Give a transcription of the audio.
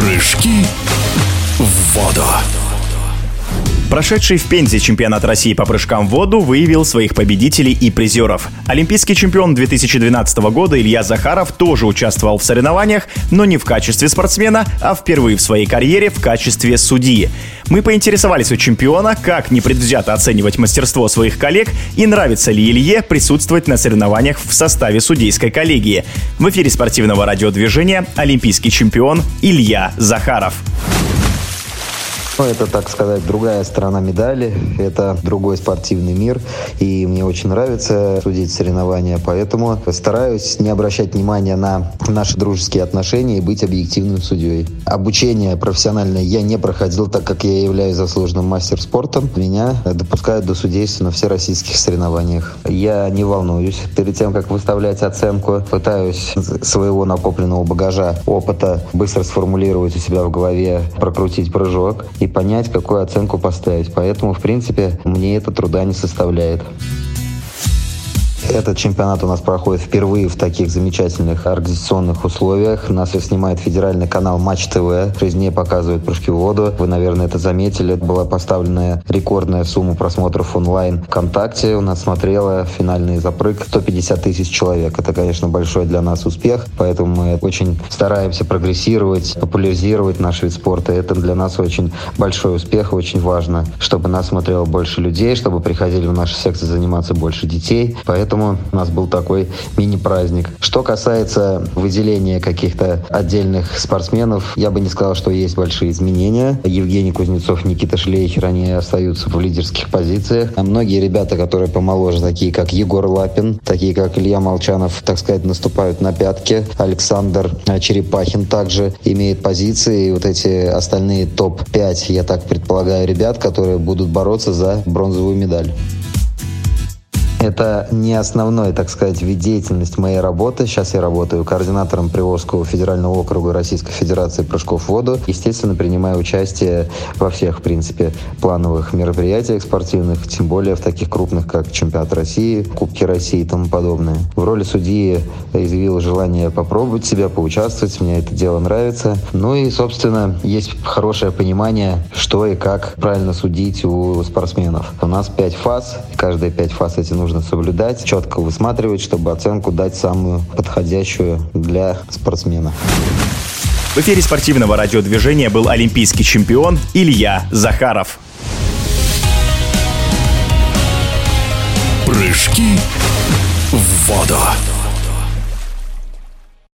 Прыжки в воду. Прошедший в Пензе чемпионат России по прыжкам в воду выявил своих победителей и призеров. Олимпийский чемпион 2012 года Илья Захаров тоже участвовал в соревнованиях, но не в качестве спортсмена, а впервые в своей карьере в качестве судьи. Мы поинтересовались у чемпиона, как непредвзято оценивать мастерство своих коллег и нравится ли Илье присутствовать на соревнованиях в составе судейской коллегии. В эфире спортивного радиодвижения олимпийский чемпион Илья Захаров. Ну, это, так сказать, другая сторона медали, это другой спортивный мир, и мне очень нравится судить соревнования, поэтому стараюсь не обращать внимания на наши дружеские отношения и быть объективным судьей. Обучение профессиональное я не проходил, так как я являюсь заслуженным мастер спортом. Меня допускают до судейства на всероссийских соревнованиях. Я не волнуюсь перед тем, как выставлять оценку. Пытаюсь своего накопленного багажа, опыта быстро сформулировать у себя в голове, прокрутить прыжок и понять, какую оценку поставить. Поэтому, в принципе, мне это труда не составляет. Этот чемпионат у нас проходит впервые в таких замечательных организационных условиях. Нас снимает федеральный канал Матч ТВ. Через ней показывают прыжки в воду. Вы, наверное, это заметили. Была поставлена рекордная сумма просмотров онлайн ВКонтакте. У нас смотрела финальный запрыг 150 тысяч человек. Это, конечно, большой для нас успех. Поэтому мы очень стараемся прогрессировать, популяризировать наш вид спорта. Это для нас очень большой успех. Очень важно, чтобы нас смотрело больше людей, чтобы приходили в наши секции заниматься больше детей. Поэтому Поэтому у нас был такой мини-праздник. Что касается выделения каких-то отдельных спортсменов, я бы не сказал, что есть большие изменения. Евгений Кузнецов, Никита Шлейхер, они остаются в лидерских позициях. А многие ребята, которые помоложе, такие как Егор Лапин, такие как Илья Молчанов, так сказать, наступают на пятки. Александр Черепахин также имеет позиции. И вот эти остальные топ-5, я так предполагаю, ребят, которые будут бороться за бронзовую медаль. Это не основной, так сказать, вид деятельности моей работы. Сейчас я работаю координатором Приволжского федерального округа Российской Федерации прыжков в воду. Естественно, принимаю участие во всех, в принципе, плановых мероприятиях спортивных, тем более в таких крупных, как Чемпионат России, Кубки России и тому подобное. В роли судьи изъявил желание попробовать себя, поучаствовать. Мне это дело нравится. Ну и, собственно, есть хорошее понимание, что и как правильно судить у спортсменов. У нас пять фаз. Каждые пять фаз эти нужно нужно соблюдать, четко высматривать, чтобы оценку дать самую подходящую для спортсмена. В эфире спортивного радиодвижения был олимпийский чемпион Илья Захаров. Прыжки